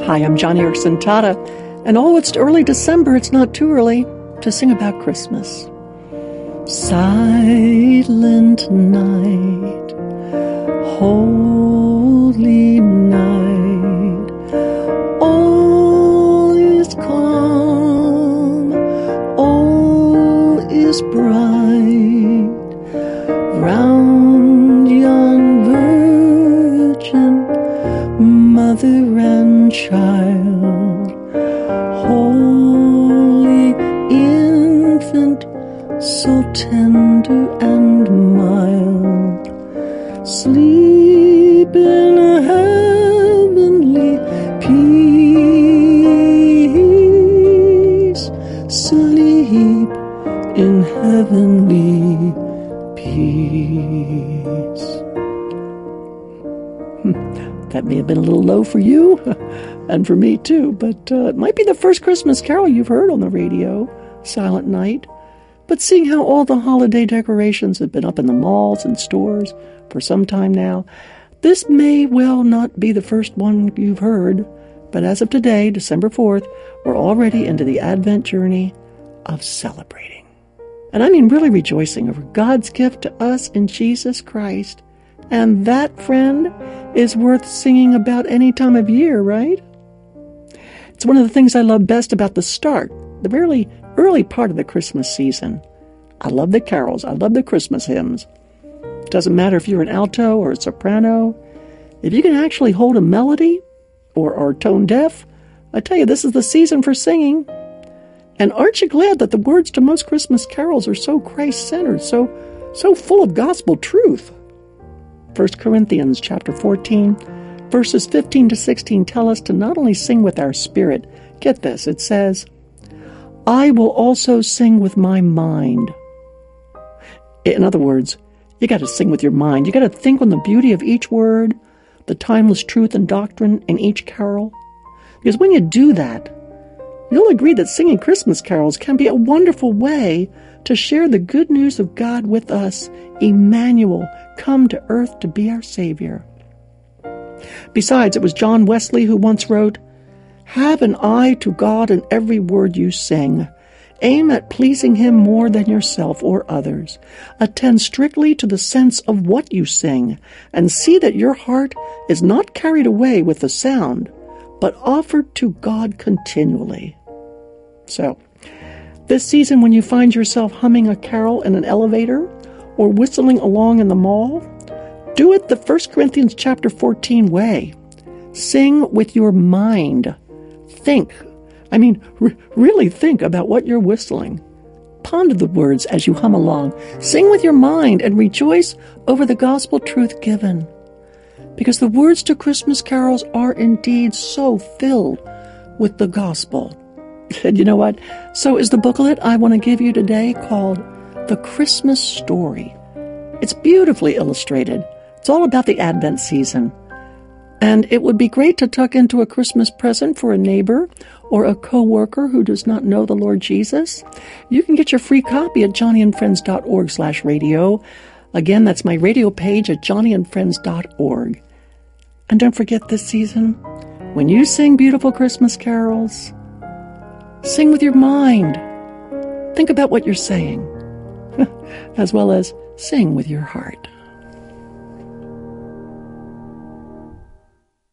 Hi, I'm Joni Eareckson Tada, and oh, it's early December. It's not too early to sing about Christmas. Silent night, holy night, all is calm, all is bright, mother and child, holy infant, so tender and mild, sleep in a heavenly peace, sleep in heavenly peace. Hmm. That may have been a little low for you and for me too, but uh, it might be the first Christmas carol you've heard on the radio, Silent Night. But seeing how all the holiday decorations have been up in the malls and stores for some time now, this may well not be the first one you've heard. But as of today, December 4th, we're already into the Advent journey of celebrating. And I mean really rejoicing over God's gift to us in Jesus Christ. And that, friend, is worth singing about any time of year, right? It's one of the things I love best about the start, the very early part of the Christmas season. I love the carols, I love the Christmas hymns. It doesn't matter if you're an alto or a soprano, if you can actually hold a melody or are tone deaf, I tell you, this is the season for singing. And aren't you glad that the words to most Christmas carols are so Christ centered, so so full of gospel truth? 1 Corinthians chapter 14, verses 15 to 16 tell us to not only sing with our spirit, get this, it says, I will also sing with my mind. In other words, you got to sing with your mind. You got to think on the beauty of each word, the timeless truth and doctrine in each carol. Because when you do that, you'll agree that singing Christmas carols can be a wonderful way to share the good news of God with us, Emmanuel, come to earth to be our Savior. Besides, it was John Wesley who once wrote, Have an eye to God in every word you sing. Aim at pleasing Him more than yourself or others. Attend strictly to the sense of what you sing, and see that your heart is not carried away with the sound, but offered to God continually. So, this season, when you find yourself humming a carol in an elevator or whistling along in the mall, do it the 1 Corinthians chapter 14 way. Sing with your mind. Think. I mean, really think about what you're whistling. Ponder the words as you hum along. Sing with your mind and rejoice over the gospel truth given. Because the words to Christmas carols are indeed so filled with the gospel. And you know what? So is the booklet I want to give you today called The Christmas Story. It's beautifully illustrated. It's all about the Advent season. And it would be great to tuck into a Christmas present for a neighbor or a coworker who does not know the Lord Jesus. You can get your free copy at joniandfriends.org slash radio. Again, that's my radio page at joniandfriends.org. And don't forget this season, when you sing beautiful Christmas carols, sing with your mind. Think about what you're saying, as well as sing with your heart.